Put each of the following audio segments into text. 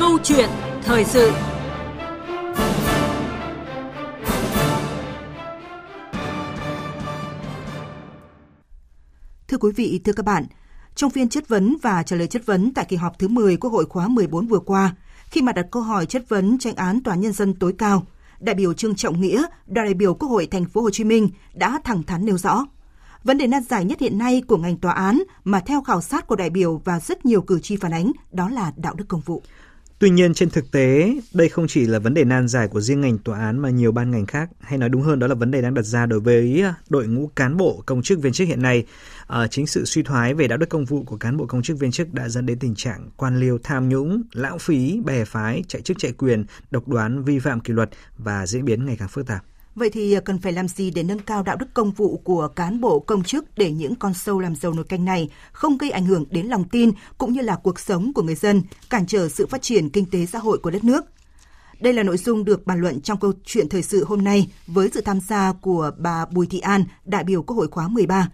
Câu chuyện thời sự Thưa quý vị, thưa các bạn, trong phiên chất vấn và trả lời chất vấn tại kỳ họp thứ 10 Quốc hội khóa 14 vừa qua, khi mà đặt câu hỏi chất vấn tranh án tòa nhân dân tối cao, đại biểu Trương Trọng Nghĩa, đoàn đại biểu Quốc hội thành phố Hồ Chí Minh đã thẳng thắn nêu rõ vấn đề nan giải nhất hiện nay của ngành tòa án mà theo khảo sát của đại biểu và rất nhiều cử tri phản ánh đó là đạo đức công vụ. Tuy nhiên trên thực tế, đây không chỉ là vấn đề nan giải của riêng ngành tòa án mà nhiều ban ngành khác, hay nói đúng hơn đó là vấn đề đang đặt ra đối với à, đội ngũ cán bộ công chức viên chức hiện nay. À, chính sự suy thoái về đạo đức công vụ của cán bộ công chức viên chức đã dẫn đến tình trạng quan liêu tham nhũng, lãng phí, bè phái, chạy chức chạy quyền, độc đoán, vi phạm kỷ luật và diễn biến ngày càng phức tạp. Vậy thì cần phải làm gì để nâng cao đạo đức công vụ của cán bộ công chức để những con sâu làm dầu nồi canh này không gây ảnh hưởng đến lòng tin cũng như là cuộc sống của người dân, cản trở sự phát triển kinh tế xã hội của đất nước? Đây là nội dung được bàn luận trong câu chuyện thời sự hôm nay với sự tham gia của bà Bùi Thị An, đại biểu Quốc hội khóa 13.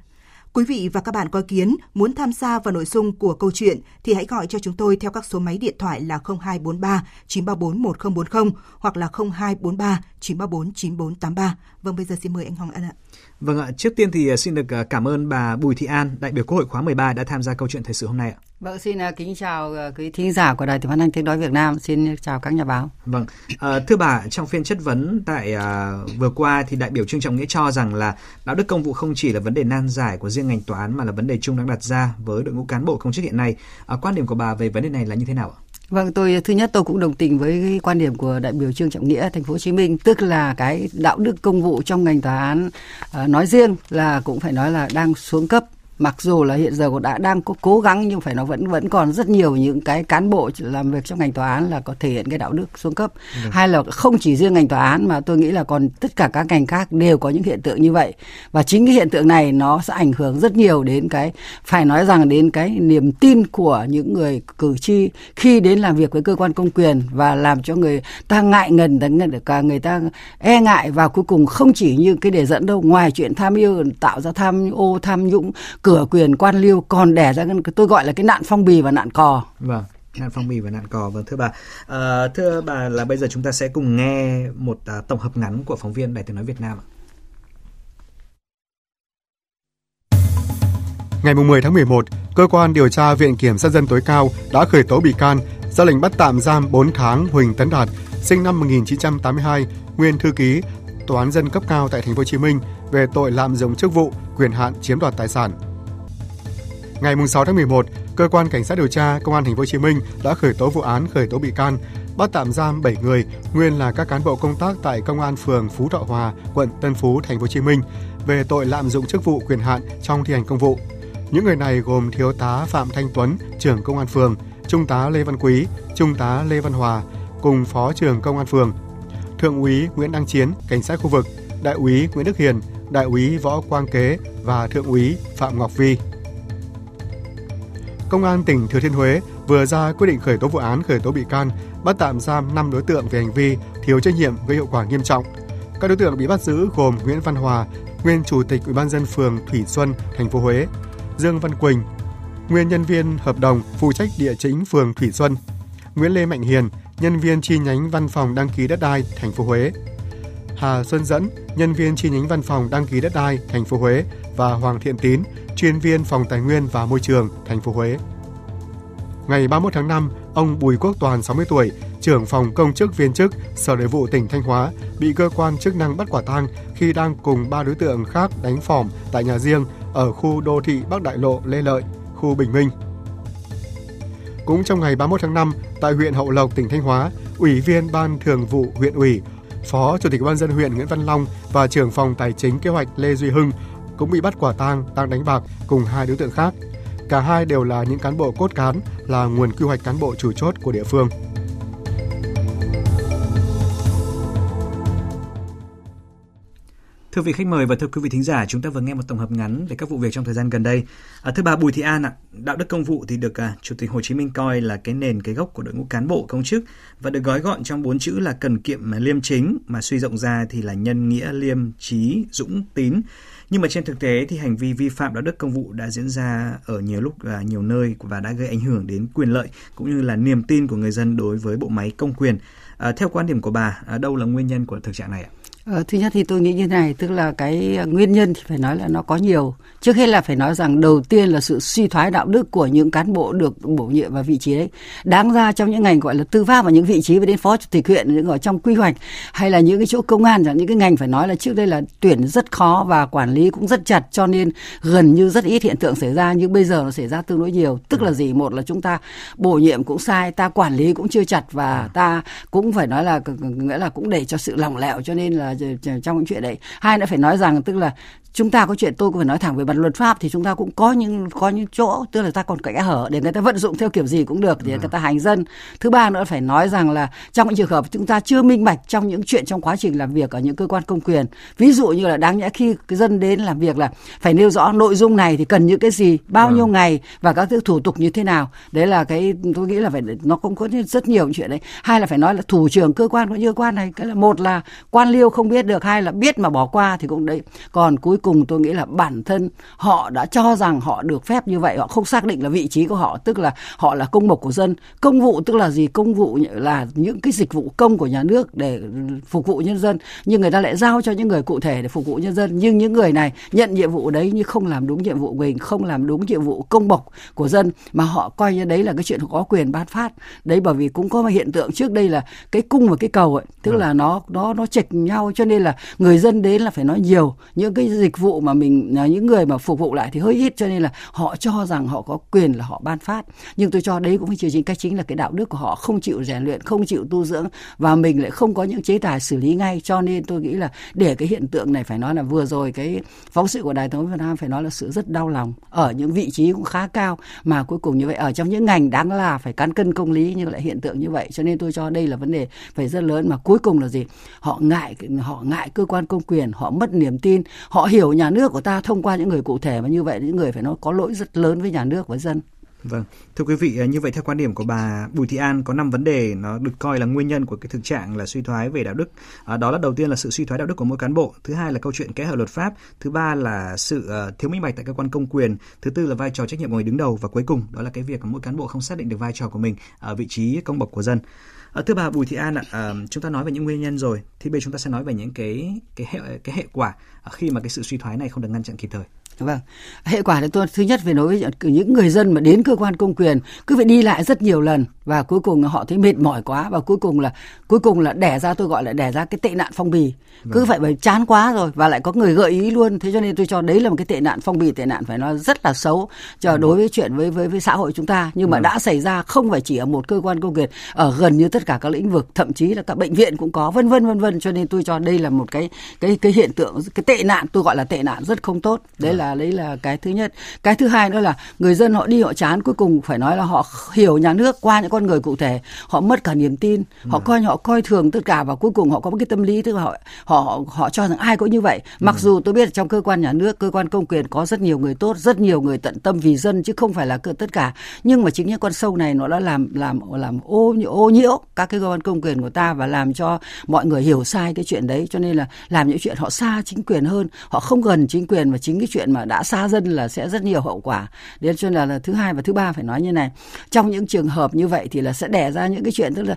Quý vị và các bạn có kiến muốn tham gia vào nội dung của câu chuyện thì hãy gọi cho chúng tôi theo các số máy điện thoại là 0243 934 1040 hoặc là 0243 934 9483. Vâng, bây giờ xin mời anh Hoàng Ân ạ. Vâng ạ, trước tiên thì à, xin được à, cảm ơn bà Bùi Thị An, đại biểu Quốc hội khóa 13 đã tham gia câu chuyện thời sự hôm nay ạ. Vâng, xin à, kính chào quý thính giả của Đài Tiếng Phát thanh Tiếng nói Việt Nam, xin chào các nhà báo. Vâng, à, thưa bà, trong phiên chất vấn tại à, vừa qua thì đại biểu Trương Trọng Nghĩa cho rằng là đạo đức công vụ không chỉ là vấn đề nan giải của riêng ngành tòa án mà là vấn đề chung đang đặt ra với đội ngũ cán bộ công chức hiện nay. À, quan điểm của bà về vấn đề này là như thế nào ạ? Vâng, tôi thứ nhất tôi cũng đồng tình với cái quan điểm của đại biểu Trương Trọng Nghĩa thành phố Hồ Chí Minh, tức là cái đạo đức công vụ trong ngành tòa án uh, nói riêng là cũng phải nói là đang xuống cấp mặc dù là hiện giờ cũng đã đang có cố gắng nhưng phải nó vẫn vẫn còn rất nhiều những cái cán bộ làm việc trong ngành tòa án là có thể hiện cái đạo đức xuống cấp ừ. hay là không chỉ riêng ngành tòa án mà tôi nghĩ là còn tất cả các ngành khác đều có những hiện tượng như vậy và chính cái hiện tượng này nó sẽ ảnh hưởng rất nhiều đến cái phải nói rằng đến cái niềm tin của những người cử tri khi đến làm việc với cơ quan công quyền và làm cho người ta ngại ngần cả người ta e ngại và cuối cùng không chỉ như cái đề dẫn đâu ngoài chuyện tham yêu tạo ra tham ô tham nhũng cửa quyền quan liêu còn đẻ ra tôi gọi là cái nạn phong bì và nạn cò. Vâng nạn phong bì và nạn cò. Vâng thưa bà. À, thưa bà là bây giờ chúng ta sẽ cùng nghe một à, tổng hợp ngắn của phóng viên đài tiếng nói Việt Nam Ngày 10 tháng 11, cơ quan điều tra Viện kiểm sát dân tối cao đã khởi tố bị can, ra lệnh bắt tạm giam 4 tháng Huỳnh Tấn Đạt, sinh năm 1982, nguyên thư ký Tòa án dân cấp cao tại thành phố Hồ Chí Minh về tội lạm dụng chức vụ, quyền hạn chiếm đoạt tài sản. Ngày 6 tháng 11, cơ quan cảnh sát điều tra công an thành phố Hồ Chí Minh đã khởi tố vụ án khởi tố bị can, bắt tạm giam 7 người nguyên là các cán bộ công tác tại công an phường Phú Thọ Hòa, quận Tân Phú, thành phố Hồ Chí Minh về tội lạm dụng chức vụ quyền hạn trong thi hành công vụ. Những người này gồm thiếu tá Phạm Thanh Tuấn, trưởng công an phường, trung tá Lê Văn Quý, trung tá Lê Văn Hòa cùng phó trưởng công an phường, thượng úy Nguyễn Đăng Chiến, cảnh sát khu vực, đại úy Nguyễn Đức Hiền, đại úy Võ Quang Kế và thượng úy Phạm Ngọc Vi. Công an tỉnh Thừa Thiên Huế vừa ra quyết định khởi tố vụ án khởi tố bị can, bắt tạm giam 5 đối tượng về hành vi thiếu trách nhiệm gây hậu quả nghiêm trọng. Các đối tượng bị bắt giữ gồm Nguyễn Văn Hòa, nguyên chủ tịch Ủy ban dân phường Thủy Xuân, thành phố Huế, Dương Văn Quỳnh, nguyên nhân viên hợp đồng phụ trách địa chính phường Thủy Xuân, Nguyễn Lê Mạnh Hiền, nhân viên chi nhánh văn phòng đăng ký đất đai thành phố Huế, Hà Xuân Dẫn, nhân viên chi nhánh văn phòng đăng ký đất đai thành phố Huế và Hoàng Thiện Tín, chuyên viên phòng tài nguyên và môi trường thành phố Huế. Ngày 31 tháng 5, ông Bùi Quốc Toàn 60 tuổi, trưởng phòng công chức viên chức Sở Nội vụ tỉnh Thanh Hóa bị cơ quan chức năng bắt quả tang khi đang cùng ba đối tượng khác đánh phỏm tại nhà riêng ở khu đô thị Bắc Đại Lộ Lê Lợi, khu Bình Minh. Cũng trong ngày 31 tháng 5, tại huyện Hậu Lộc, tỉnh Thanh Hóa, Ủy viên Ban Thường vụ huyện ủy, Phó Chủ tịch Ban dân huyện Nguyễn Văn Long và trưởng phòng Tài chính Kế hoạch Lê Duy Hưng cũng bị bắt quả tang đang đánh bạc cùng hai đối tượng khác. Cả hai đều là những cán bộ cốt cán, là nguồn quy hoạch cán bộ chủ chốt của địa phương. Thưa vị khách mời và thưa quý vị thính giả, chúng ta vừa nghe một tổng hợp ngắn về các vụ việc trong thời gian gần đây. À, thưa bà Bùi Thị An ạ, đạo đức công vụ thì được à, Chủ tịch Hồ Chí Minh coi là cái nền cái gốc của đội ngũ cán bộ công chức và được gói gọn trong bốn chữ là cần kiệm mà liêm chính mà suy rộng ra thì là nhân nghĩa liêm trí dũng tín. Nhưng mà trên thực tế thì hành vi vi phạm đạo đức công vụ đã diễn ra ở nhiều lúc và nhiều nơi và đã gây ảnh hưởng đến quyền lợi cũng như là niềm tin của người dân đối với bộ máy công quyền. À, theo quan điểm của bà, à, đâu là nguyên nhân của thực trạng này ạ? Ờ, thứ nhất thì tôi nghĩ như này, tức là cái nguyên nhân thì phải nói là nó có nhiều. Trước hết là phải nói rằng đầu tiên là sự suy thoái đạo đức của những cán bộ được bổ nhiệm vào vị trí đấy. Đáng ra trong những ngành gọi là tư pháp và những vị trí về đến phó chủ tịch huyện những ở trong quy hoạch hay là những cái chỗ công an những cái ngành phải nói là trước đây là tuyển rất khó và quản lý cũng rất chặt cho nên gần như rất ít hiện tượng xảy ra nhưng bây giờ nó xảy ra tương đối nhiều. Tức là gì? Một là chúng ta bổ nhiệm cũng sai, ta quản lý cũng chưa chặt và ta cũng phải nói là nghĩa là cũng để cho sự lỏng lẻo cho nên là trong những chuyện đấy. Hai nữa phải nói rằng tức là chúng ta có chuyện tôi cũng phải nói thẳng về mặt luật pháp thì chúng ta cũng có những có những chỗ tức là ta còn kẽ hở để người ta vận dụng theo kiểu gì cũng được để ừ. người ta hành dân thứ ba nữa phải nói rằng là trong những trường hợp chúng ta chưa minh bạch trong những chuyện trong quá trình làm việc ở những cơ quan công quyền ví dụ như là đáng nhẽ khi cái dân đến làm việc là phải nêu rõ nội dung này thì cần những cái gì bao nhiêu ừ. ngày và các thứ thủ tục như thế nào đấy là cái tôi nghĩ là phải nó cũng có rất nhiều chuyện đấy hai là phải nói là thủ trưởng cơ quan cũng như cơ quan này cái là một là quan liêu không biết được hai là biết mà bỏ qua thì cũng đấy còn cuối cùng tôi nghĩ là bản thân họ đã cho rằng họ được phép như vậy họ không xác định là vị trí của họ tức là họ là công mộc của dân. Công vụ tức là gì? Công vụ là những cái dịch vụ công của nhà nước để phục vụ nhân dân. Nhưng người ta lại giao cho những người cụ thể để phục vụ nhân dân. Nhưng những người này nhận nhiệm vụ đấy nhưng không làm đúng nhiệm vụ mình không làm đúng nhiệm vụ công bộc của dân. Mà họ coi như đấy là cái chuyện có quyền ban phát. Đấy bởi vì cũng có một hiện tượng trước đây là cái cung và cái cầu ấy tức ừ. là nó nó nó chệch nhau. Cho nên là người dân đến là phải nói nhiều. Những cái dịch vụ mà mình à, những người mà phục vụ lại thì hơi ít, cho nên là họ cho rằng họ có quyền là họ ban phát. Nhưng tôi cho đấy cũng phải chính cách chính là cái đạo đức của họ, không chịu rèn luyện, không chịu tu dưỡng và mình lại không có những chế tài xử lý ngay. Cho nên tôi nghĩ là để cái hiện tượng này phải nói là vừa rồi cái phóng sự của đài tiếng Việt Nam phải nói là sự rất đau lòng ở những vị trí cũng khá cao mà cuối cùng như vậy, ở trong những ngành đáng là phải cán cân công lý nhưng lại hiện tượng như vậy. Cho nên tôi cho đây là vấn đề phải rất lớn mà cuối cùng là gì? Họ ngại họ ngại cơ quan công quyền, họ mất niềm tin, họ hiểu nhà nước của ta thông qua những người cụ thể và như vậy những người phải nói có lỗi rất lớn với nhà nước và dân. Vâng, thưa quý vị, à, như vậy theo quan điểm của bà Bùi Thị An có 5 vấn đề nó được coi là nguyên nhân của cái thực trạng là suy thoái về đạo đức. À, đó là đầu tiên là sự suy thoái đạo đức của mỗi cán bộ, thứ hai là câu chuyện kẽ hở luật pháp, thứ ba là sự uh, thiếu minh bạch tại cơ quan công quyền, thứ tư là vai trò trách nhiệm của người đứng đầu và cuối cùng đó là cái việc mỗi cán bộ không xác định được vai trò của mình ở vị trí công bộc của dân. À, thưa bà Bùi Thị An ạ, à, chúng ta nói về những nguyên nhân rồi, thì bây giờ chúng ta sẽ nói về những cái cái hệ cái hệ quả ờ, khi mà cái sự suy thoái này không được ngăn chặn kịp thời. Vâng. Hệ quả thì tôi thứ nhất về nói với những người dân mà đến cơ quan công quyền cứ phải đi lại rất nhiều lần và cuối cùng họ thấy mệt mỏi quá và cuối cùng là cuối cùng là đẻ ra tôi gọi là đẻ ra cái tệ nạn phong bì. Vâng. Cứ phải phải chán quá rồi và lại có người gợi ý luôn. Thế cho nên tôi cho đấy là một cái tệ nạn phong bì, tệ nạn phải nói rất là xấu cho vâng. đối với chuyện với với với xã hội chúng ta nhưng mà vâng. đã xảy ra không phải chỉ ở một cơ quan công quyền ở gần như tất cả các lĩnh vực, thậm chí là các bệnh viện cũng có vân vân vân vân cho nên tôi cho đây là một cái cái cái hiện tượng cái tệ nạn tôi gọi là tệ nạn rất không tốt. Đấy vâng. Là đấy là cái thứ nhất. Cái thứ hai nữa là người dân họ đi họ chán cuối cùng phải nói là họ hiểu nhà nước qua những con người cụ thể. Họ mất cả niềm tin họ coi họ coi thường tất cả và cuối cùng họ có một cái tâm lý tức là họ họ họ cho rằng ai cũng như vậy. Mặc ừ. dù tôi biết trong cơ quan nhà nước cơ quan công quyền có rất nhiều người tốt rất nhiều người tận tâm vì dân chứ không phải là tất cả. Nhưng mà chính những con sâu này nó đã làm làm làm ô ô nhiễu các cái cơ quan công quyền của ta và làm cho mọi người hiểu sai cái chuyện đấy. Cho nên là làm những chuyện họ xa chính quyền hơn họ không gần chính quyền và chính cái chuyện mà đã xa dân là sẽ rất nhiều hậu quả. Nên cho nên là, là thứ hai và thứ ba phải nói như này. Trong những trường hợp như vậy thì là sẽ đẻ ra những cái chuyện tức là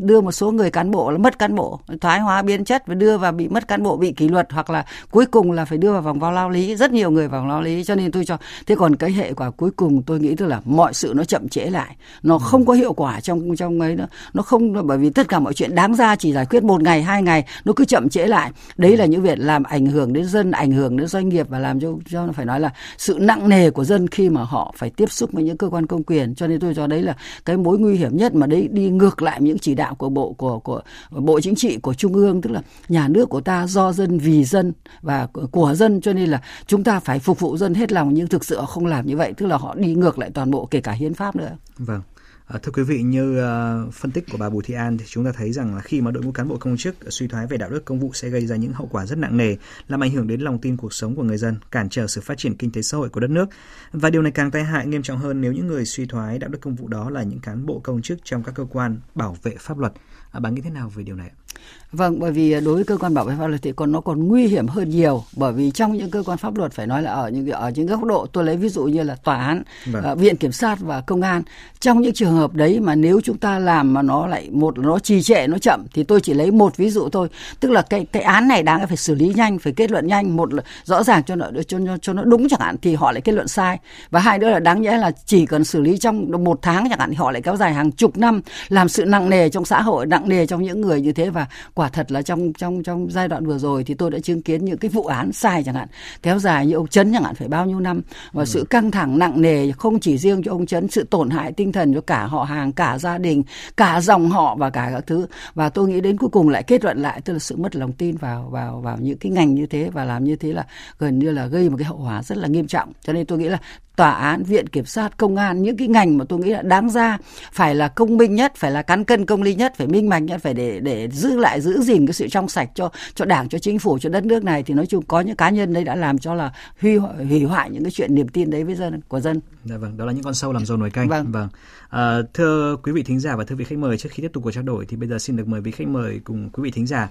đưa một số người cán bộ là mất cán bộ thoái hóa biến chất và đưa vào bị mất cán bộ bị kỷ luật hoặc là cuối cùng là phải đưa vào vòng vào lao lý. Rất nhiều người vào lao lý cho nên tôi cho thế còn cái hệ quả cuối cùng tôi nghĩ tức là mọi sự nó chậm trễ lại. Nó ừ. không có hiệu quả trong trong ấy nữa. Nó không bởi vì tất cả mọi chuyện đáng ra chỉ giải quyết một ngày hai ngày nó cứ chậm trễ lại. Đấy là những việc làm ảnh hưởng đến dân ảnh hưởng đến doanh nghiệp và làm cho cho phải nói là sự nặng nề của dân khi mà họ phải tiếp xúc với những cơ quan công quyền cho nên tôi cho đấy là cái mối nguy hiểm nhất mà đấy đi ngược lại những chỉ đạo của bộ, của của bộ chính trị, của trung ương, tức là nhà nước của ta do dân vì dân và của dân cho nên là chúng ta phải phục vụ dân hết lòng, nhưng thực sự họ không làm như vậy, tức là họ đi ngược lại toàn bộ, kể cả hiến pháp nữa. Vâng. À, thưa quý vị, như uh, phân tích của bà Bùi Thị An thì chúng ta thấy rằng là khi mà đội ngũ cán bộ công chức suy thoái về đạo đức công vụ sẽ gây ra những hậu quả rất nặng nề, làm ảnh hưởng đến lòng tin cuộc sống của người dân, cản trở sự phát triển kinh tế xã hội của đất nước. Và điều này càng tai hại nghiêm trọng hơn nếu những người suy thoái đạo đức công vụ đó là những cán bộ công chức trong các cơ quan bảo vệ pháp luật. À, bà nghĩ thế nào về điều này? ạ Vâng, bởi vì đối với cơ quan bảo vệ pháp luật thì còn nó còn nguy hiểm hơn nhiều bởi vì trong những cơ quan pháp luật phải nói là ở những ở những góc độ tôi lấy ví dụ như là tòa án, vâng. uh, viện kiểm sát và công an. Trong những trường hợp đấy mà nếu chúng ta làm mà nó lại một nó trì trệ nó chậm thì tôi chỉ lấy một ví dụ thôi, tức là cái cái án này đáng phải xử lý nhanh, phải kết luận nhanh, một là rõ ràng cho nó cho cho, cho nó đúng chẳng hạn thì họ lại kết luận sai và hai nữa là đáng nhẽ là chỉ cần xử lý trong một tháng chẳng hạn thì họ lại kéo dài hàng chục năm làm sự nặng nề trong xã hội, nặng nề trong những người như thế và quả thật là trong trong trong giai đoạn vừa rồi thì tôi đã chứng kiến những cái vụ án sai chẳng hạn kéo dài như ông Trấn chẳng hạn phải bao nhiêu năm. Và ừ. sự căng thẳng nặng nề không chỉ riêng cho ông Trấn sự tổn hại tinh thần cho cả họ hàng cả gia đình cả dòng họ và cả các thứ. Và tôi nghĩ đến cuối cùng lại kết luận lại tức là sự mất lòng tin vào vào vào những cái ngành như thế và làm như thế là gần như là gây một cái hậu quả rất là nghiêm trọng. Cho nên tôi nghĩ là tòa án, viện kiểm sát, công an những cái ngành mà tôi nghĩ là đáng ra phải là công minh nhất, phải là cán cân công lý nhất, phải minh bạch nhất, phải để để giữ lại giữ gìn cái sự trong sạch cho cho đảng, cho chính phủ, cho đất nước này thì nói chung có những cá nhân đấy đã làm cho là hủy hủy hoại những cái chuyện niềm tin đấy với dân của dân. Dạ vâng, đó là những con sâu làm dầu nổi canh. Vâng. vâng. À, thưa quý vị thính giả và thưa vị khách mời trước khi tiếp tục cuộc trao đổi thì bây giờ xin được mời vị khách mời cùng quý vị thính giả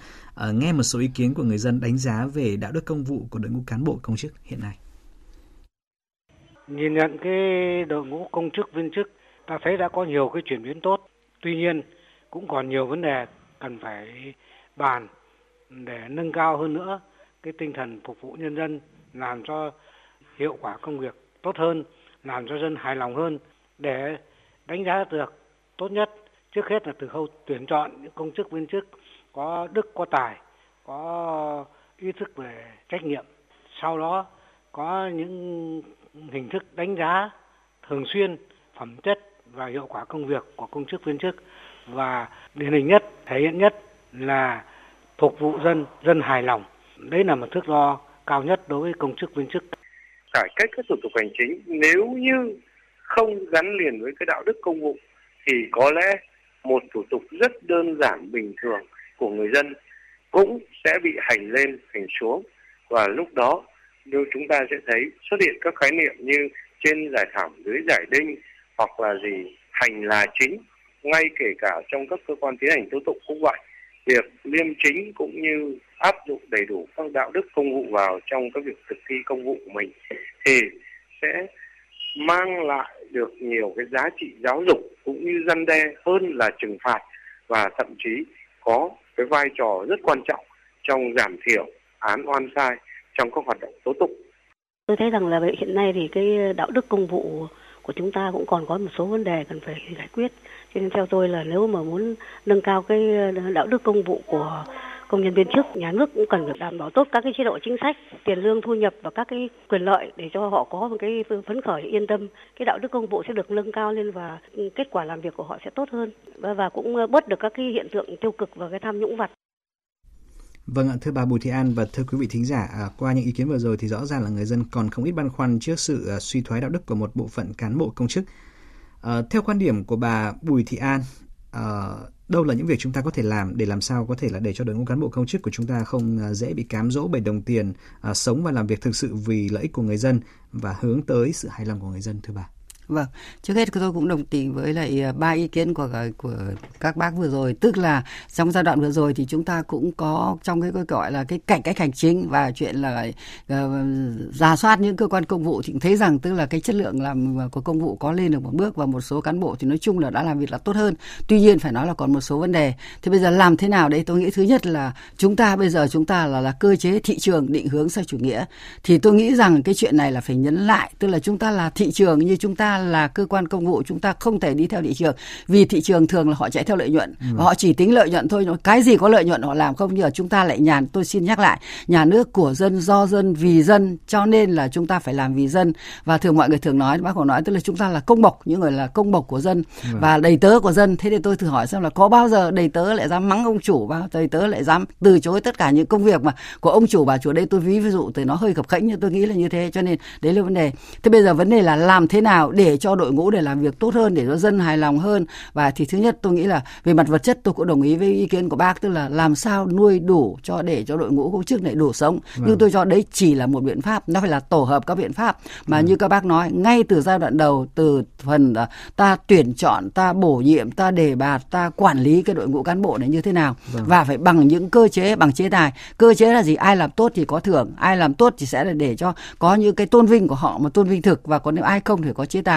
uh, nghe một số ý kiến của người dân đánh giá về đạo đức công vụ của đội ngũ cán bộ công chức hiện nay nhìn nhận cái đội ngũ công chức, viên chức, ta thấy đã có nhiều cái chuyển biến tốt. Tuy nhiên, cũng còn nhiều vấn đề cần phải bàn để nâng cao hơn nữa cái tinh thần phục vụ nhân dân, làm cho hiệu quả công việc tốt hơn, làm cho dân hài lòng hơn. Để đánh giá được tốt nhất, trước hết là từ khâu tuyển chọn những công chức, viên chức có đức, có tài, có ý thức về trách nhiệm. Sau đó có những hình thức đánh giá thường xuyên, phẩm chất và hiệu quả công việc của công chức viên chức. Và điển hình nhất, thể hiện nhất là phục vụ dân dân hài lòng. Đấy là một thước đo cao nhất đối với công chức viên chức. Cải cách các thủ tục hành chính, nếu như không gắn liền với cái đạo đức công vụ, thì có lẽ một thủ tục rất đơn giản, bình thường của người dân cũng sẽ bị hành lên, hành xuống. Và lúc đó nếu chúng ta sẽ thấy, xuất hiện các khái niệm như trên giải thảm, dưới giải đinh, hoặc là gì, hành là chính. Ngay kể cả trong các cơ quan tiến hành tố tụng cũng vậy. Việc liêm chính cũng như áp dụng đầy đủ các đạo đức công vụ vào trong các việc thực thi công vụ của mình thì sẽ mang lại được nhiều cái giá trị giáo dục cũng như răn đe hơn là trừng phạt và thậm chí có cái vai trò rất quan trọng trong giảm thiểu án oan sai trong các hoạt động tố tụng. Tôi thấy rằng là hiện nay thì cái đạo đức công vụ của chúng ta cũng còn có một số vấn đề cần phải giải quyết. Cho nên theo tôi là nếu mà muốn nâng cao cái đạo đức công vụ của công nhân viên chức, nhà nước cũng cần phải đảm bảo tốt các cái chế độ chính sách, tiền lương thu nhập và các cái quyền lợi để cho họ có một cái phấn khởi yên tâm. Cái đạo đức công vụ sẽ được nâng cao lên và kết quả làm việc của họ sẽ tốt hơn và, và cũng bớt được các cái hiện tượng tiêu cực và cái tham nhũng vặt. Vâng ạ, thưa bà Bùi Thị An và thưa quý vị thính giả, à, qua những ý kiến vừa rồi thì rõ ràng là người dân còn không ít băn khoăn trước sự à, suy thoái đạo đức của một bộ phận cán bộ công chức. À, theo quan điểm của bà Bùi Thị An, à, đâu là những việc chúng ta có thể làm để làm sao có thể là để cho đội ngũ cán bộ công chức của chúng ta không à, dễ bị cám dỗ bởi đồng tiền, à, sống và làm việc thực sự vì lợi ích của người dân và hướng tới sự hài lòng của người dân thưa bà? Vâng, trước hết tôi cũng đồng tình với lại à, ba ý kiến của à, của các bác vừa rồi, tức là trong giai đoạn vừa rồi thì chúng ta cũng có trong cái gọi là cái cải cách hành chính và chuyện là à, uh, giả soát những cơ quan công vụ thì thấy rằng tức là cái chất lượng làm của công vụ có lên được một bước và một số cán bộ thì nói chung là đã làm việc là tốt hơn. Tuy nhiên phải nói là còn một số vấn đề. Thì bây giờ làm thế nào đấy? Tôi nghĩ thứ nhất là chúng ta bây giờ chúng ta là là cơ chế thị trường định hướng sang chủ nghĩa. Thì tôi nghĩ rằng cái chuyện này là phải nhấn lại, tức là chúng ta là thị trường như chúng ta là cơ quan công vụ chúng ta không thể đi theo thị trường vì thị trường thường là họ chạy theo lợi nhuận ừ. và họ chỉ tính lợi nhuận thôi cái gì có lợi nhuận họ làm không như là chúng ta lại nhàn tôi xin nhắc lại nhà nước của dân do dân vì dân cho nên là chúng ta phải làm vì dân và thường mọi người thường nói bác hồ nói tức là chúng ta là công bộc những người là công bộc của dân ừ. và đầy tớ của dân thế thì tôi thử hỏi xem là có bao giờ đầy tớ lại dám mắng ông chủ và đầy tớ lại dám từ chối tất cả những công việc mà của ông chủ bà chủ đây tôi ví ví dụ từ nó hơi khập khẽnh nhưng tôi nghĩ là như thế cho nên đấy là vấn đề thế bây giờ vấn đề là làm thế nào để để cho đội ngũ để làm việc tốt hơn để cho dân hài lòng hơn. Và thì thứ nhất tôi nghĩ là về mặt vật chất tôi cũng đồng ý với ý kiến của bác tức là làm sao nuôi đủ cho để cho đội ngũ công chức này đủ sống. Vâng. nhưng tôi cho đấy chỉ là một biện pháp nó phải là tổ hợp các biện pháp. Mà vâng. như các bác nói ngay từ giai đoạn đầu từ phần à, ta tuyển chọn ta bổ nhiệm ta đề bạt ta quản lý cái đội ngũ cán bộ này như thế nào. Vâng. và phải bằng những cơ chế bằng chế tài. Cơ chế là gì? Ai làm tốt thì có thưởng ai làm tốt thì sẽ là để cho có những cái tôn vinh của họ mà tôn vinh thực. Và còn nếu ai không thì có chế tài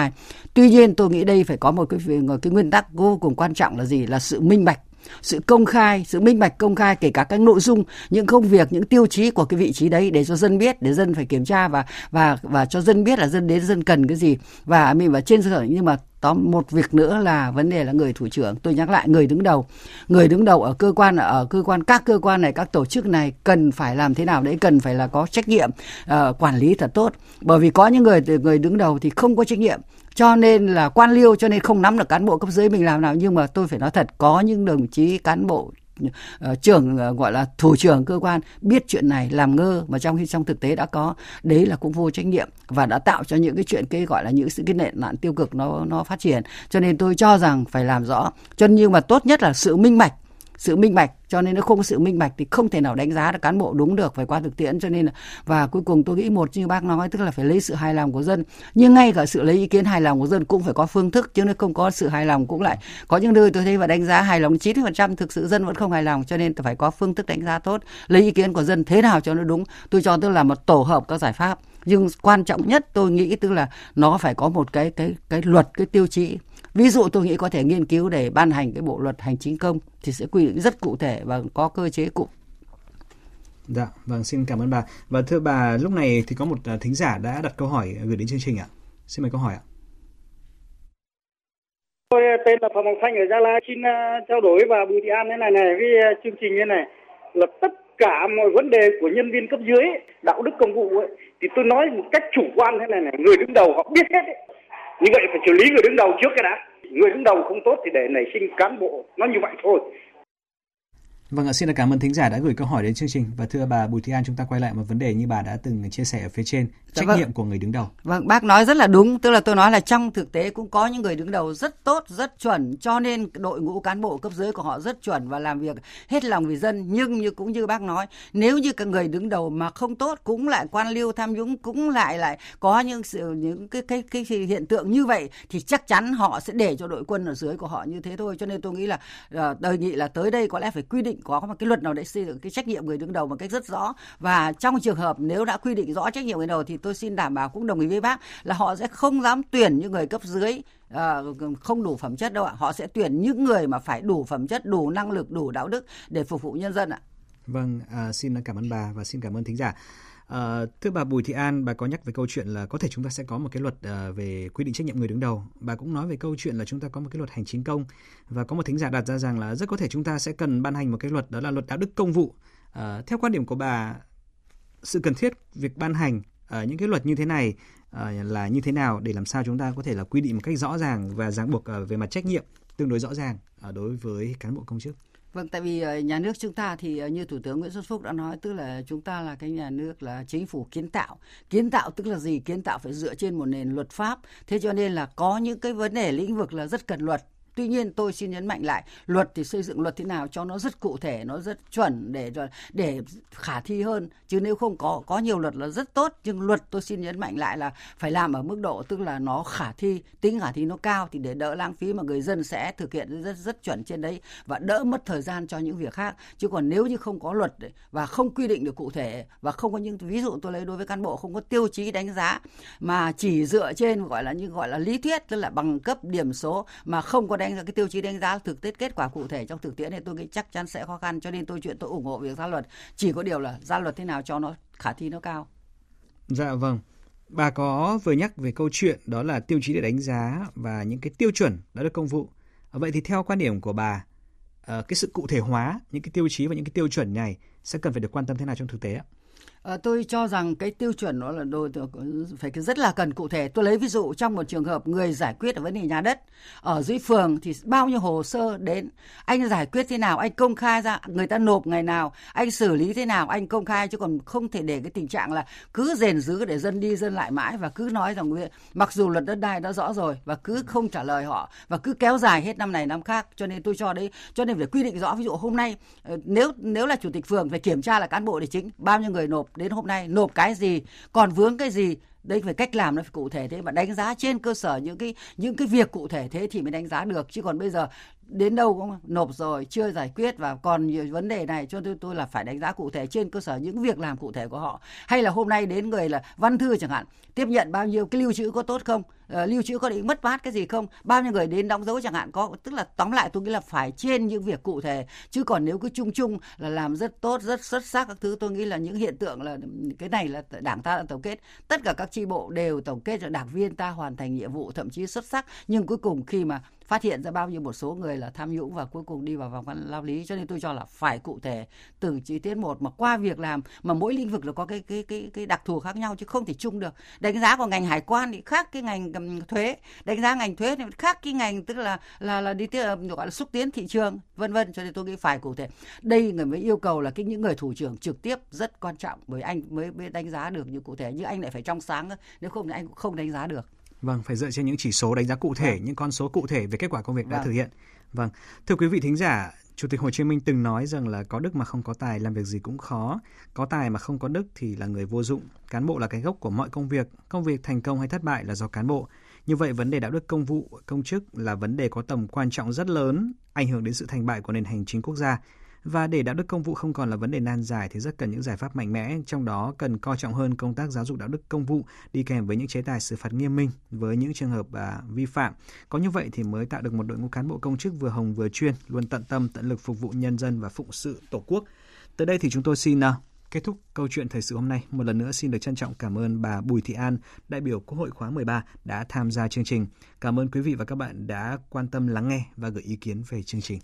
tuy nhiên, tôi nghĩ đây phải có một cái một cái nguyên tắc vô cùng quan trọng là gì? Là sự minh bạch, sự công khai, sự minh bạch, công khai, kể cả các nội dung, những công việc, những tiêu chí của cái vị trí đấy để cho dân biết, để dân phải kiểm tra và và và cho dân biết là dân đến dân cần cái gì. Và mình và trên cơ sở nhưng mà tóm một việc nữa là vấn đề là người thủ trưởng. Tôi nhắc lại người đứng đầu. Người đứng đầu ở cơ quan ở cơ quan các cơ quan này các tổ chức này cần phải làm thế nào đấy? Cần phải là có trách nhiệm uh, quản lý thật tốt. Bởi vì có những người người đứng đầu thì không có trách nhiệm. Cho nên là quan liêu cho nên không nắm được cán bộ cấp dưới mình làm nào. Nhưng mà tôi phải nói thật có những đồng chí cán bộ uh, trưởng uh, gọi là thủ trưởng cơ quan biết chuyện này làm ngơ mà trong khi trong thực tế đã có đấy là cũng vô trách nhiệm và đã tạo cho những cái chuyện cái gọi là những sự cái nệ nạn tiêu cực nó nó phát triển. Cho nên tôi cho rằng phải làm rõ. Cho nhưng mà tốt nhất là sự minh bạch sự minh bạch. Cho nên nó không có sự minh bạch thì không thể nào đánh giá được cán bộ đúng được phải qua thực tiễn. Cho nên là, và cuối cùng tôi nghĩ một như bác nói, tức là phải lấy sự hài lòng của dân. Nhưng ngay cả sự lấy ý kiến hài lòng của dân cũng phải có phương thức, chứ nếu không có sự hài lòng cũng lại có những nơi tôi thấy và đánh giá hài lòng 90% thực sự dân vẫn không hài lòng. Cho nên phải có phương thức đánh giá tốt, lấy ý kiến của dân thế nào cho nó đúng. Tôi cho tức là một tổ hợp các giải pháp. Nhưng quan trọng nhất tôi nghĩ tức là nó phải có một cái cái cái luật, cái tiêu chí ví dụ tôi nghĩ có thể nghiên cứu để ban hành cái bộ luật hành chính công thì sẽ quy định rất cụ thể và có cơ chế cụ Dạ, vâng, xin cảm ơn bà. Và thưa bà, lúc này thì có một à, thính giả đã đặt câu hỏi gửi đến chương trình ạ. Xin mời câu hỏi ạ. Tôi tên là Phạm Ngọc Thanh ở Gia Lai, xin uh, trao đổi và Bùi Thị An thế này này với uh, chương trình như này là tất cả mọi vấn đề của nhân viên cấp dưới đạo đức công vụ ấy, thì tôi nói một cách chủ quan thế này này người đứng đầu họ biết hết ấy như vậy phải xử lý người đứng đầu trước cái đã. Người đứng đầu không tốt thì để nảy sinh cán bộ, nó như vậy thôi. Vâng ạ, xin cảm ơn thính giả đã gửi câu hỏi đến chương trình. Và thưa bà Bùi Thị An chúng ta quay lại một vấn đề như bà đã từng chia sẻ ở phía trên, dạ trách vâng. nhiệm của người đứng đầu. Vâng, bác nói rất là đúng, tức là tôi nói là trong thực tế cũng có những người đứng đầu rất tốt, rất chuẩn, cho nên đội ngũ cán bộ cấp dưới của họ rất chuẩn và làm việc hết lòng vì dân, nhưng như cũng như bác nói, nếu như các người đứng đầu mà không tốt cũng lại quan liêu tham nhũng cũng lại lại có những sự những cái cái cái, cái hiện tượng như vậy thì chắc chắn họ sẽ để cho đội quân ở dưới của họ như thế thôi, cho nên tôi nghĩ là uh, đề nghị là tới đây có lẽ phải quy định có một cái luật nào để xây dựng cái trách nhiệm người đứng đầu một cách rất rõ. Và trong trường hợp nếu đã quy định rõ trách nhiệm người đầu thì tôi xin đảm bảo cũng đồng ý với bác là họ sẽ không dám tuyển những người cấp dưới À, không đủ phẩm chất đâu ạ. Họ sẽ tuyển những người mà phải đủ phẩm chất đủ năng lực đủ đạo đức để phục vụ nhân dân ạ. Vâng à, xin cảm ơn bà và xin cảm ơn thính giả. À, thưa bà Bùi Thị An, bà có nhắc về câu chuyện là có thể chúng ta sẽ có một cái luật uh, về quy định trách nhiệm người đứng đầu. Bà cũng nói về câu chuyện là chúng ta có một cái luật hành chính công và có một thính giả đặt ra rằng là rất có thể chúng ta sẽ cần ban hành một cái luật đó là luật đạo đức công vụ. Uh, theo quan điểm của bà, sự cần thiết việc ban hành uh, những cái luật như thế này uh, là như thế nào để làm sao chúng ta có thể là quy định một cách rõ ràng và ràng buộc uh, về mặt trách nhiệm tương đối rõ ràng uh, đối với cán bộ công chức? Vâng, tại vì ờ, nhà nước chúng ta thì ờ, như Thủ tướng Nguyễn Xuân Phúc đã nói, tức là chúng ta là cái nhà nước là chính phủ kiến tạo. Kiến tạo tức là gì? Kiến tạo phải dựa trên một nền luật pháp. Thế cho nên là có những cái vấn đề lĩnh vực là rất cần luật Tuy nhiên tôi xin nhấn mạnh lại luật thì xây dựng luật thế nào cho nó rất cụ thể, nó rất chuẩn để để khả thi hơn chứ nếu không có có nhiều luật là rất tốt nhưng luật tôi xin nhấn mạnh lại là phải làm ở mức độ tức là nó khả thi, tính khả thi nó cao thì để đỡ lãng phí mà người dân sẽ thực hiện rất rất chuẩn trên đấy và đỡ mất thời gian cho những việc khác. Chứ còn nếu như không có luật và không quy định được cụ thể và không có những ví dụ tôi lấy đối với cán bộ không có tiêu chí đánh giá mà chỉ dựa trên gọi là như gọi là lý thuyết tức là bằng cấp điểm số mà không có đánh giá, cái tiêu chí đánh giá thực tế kết quả cụ thể trong thực tiễn thì tôi nghĩ chắc chắn sẽ khó khăn, cho nên tôi chuyện tôi ủng hộ việc ra luật. Chỉ có điều là ra luật thế nào cho nó, khả thi nó cao. Dạ vâng. Bà có vừa nhắc về câu chuyện đó là tiêu chí để đánh giá và những cái tiêu chuẩn đã được công vụ. Vậy thì theo quan điểm của bà ờ, cái sự cụ thể hóa những cái tiêu chí và những cái tiêu chuẩn này sẽ cần phải được quan tâm thế nào trong thực tế ạ? À, tôi cho rằng cái tiêu chuẩn đó là đồ ừ, phải rất là cần cụ thể. Tôi lấy ví dụ trong một trường hợp người giải quyết ở vấn đề nhà đất ở dưới phường thì bao nhiêu hồ sơ đến, anh giải quyết thế nào, anh công khai ra, người ta nộp ngày nào, anh xử lý thế nào, anh công khai chứ còn không thể để cái tình trạng là cứ rền giữ để dân đi dân lại mãi và cứ nói rằng mặc dù luật đất đai đã rõ rồi và cứ không trả lời họ và cứ kéo dài hết năm này năm khác cho nên tôi cho đấy cho nên phải quy định rõ ví dụ hôm nay ờ, nếu nếu là chủ tịch phường phải kiểm tra là cán bộ để chính bao nhiêu người nộp đến hôm nay nộp cái gì, còn vướng cái gì, đây phải cách làm nó phải cụ thể thế. Mà đánh giá trên cơ sở những cái những cái việc cụ thể thế thì mới đánh giá được. Chứ còn bây giờ đến đâu cũng nộp rồi chưa giải quyết và còn nhiều vấn đề này cho tôi tôi là phải đánh giá cụ thể trên cơ sở những việc làm cụ thể của họ. Hay là hôm nay đến người là văn thư chẳng hạn tiếp nhận bao nhiêu cái lưu trữ có tốt không? Uh, lưu trữ có bị mất mát cái gì không? Bao nhiêu người đến đóng dấu chẳng hạn có tức là tóm lại tôi nghĩ là phải trên những việc cụ thể. Chứ còn nếu cứ chung chung là làm rất tốt rất xuất sắc các thứ tôi nghĩ là những hiện tượng là cái này là đảng ta đã tổng kết. Tất cả các chi bộ đều tổng kết cho đảng viên ta hoàn thành nhiệm vụ thậm chí xuất sắc. Nhưng cuối cùng khi mà phát hiện ra bao nhiêu một số người là tham nhũng và cuối cùng đi vào vòng lao lý. Cho nên tôi cho là phải cụ thể từ chi tiết một mà qua việc làm mà mỗi lĩnh vực là có cái cái cái cái đặc thù khác nhau chứ không thể chung được. Đánh giá của ngành hải quan thì khác cái ngành thuế. Đánh giá ngành thuế thì khác cái ngành tức là là là đi tiếp gọi là xúc tiến thị trường, vân vân. Cho nên tôi nghĩ phải cụ thể. Đây người mới yêu cầu là cái những người thủ trưởng trực tiếp rất quan trọng bởi anh, mới mới đánh giá được như cụ thể. Nhưng anh lại phải trong sáng nếu không thì anh cũng không đánh giá được. Vâng, phải dựa trên những chỉ số đánh giá cụ thể, vâng. những con số cụ thể về kết quả công việc vâng. đã thực hiện. Vâng, thưa quý vị thính giả, Chủ tịch Hồ Chí Minh từng nói rằng là có đức mà không có tài làm việc gì cũng khó, có tài mà không có đức thì là người vô dụng. Cán bộ là cái gốc của mọi công việc, công việc thành công hay thất bại là do cán bộ. Như vậy vấn đề đạo đức công vụ, công chức là vấn đề có tầm quan trọng rất lớn, ảnh hưởng đến sự thành bại của nền hành chính quốc gia. Và để đạo đức công vụ không còn là vấn đề nan giải thì rất cần những giải pháp mạnh mẽ, trong đó cần coi trọng hơn công tác giáo dục đạo đức công vụ đi kèm với những chế tài xử phạt nghiêm minh với những trường hợp à, vi phạm. Có như vậy thì mới tạo được một đội ngũ cán bộ công chức vừa hồng vừa chuyên, luôn tận tâm tận lực phục vụ nhân dân và phụng sự Tổ quốc. Tới đây thì chúng tôi xin à, kết thúc câu chuyện thời sự hôm nay. Một lần nữa xin được trân trọng cảm ơn bà Bùi Thị An, đại biểu Quốc hội khóa 13 đã tham gia chương trình. Cảm ơn quý vị và các bạn đã quan tâm lắng nghe và gửi ý kiến về chương trình.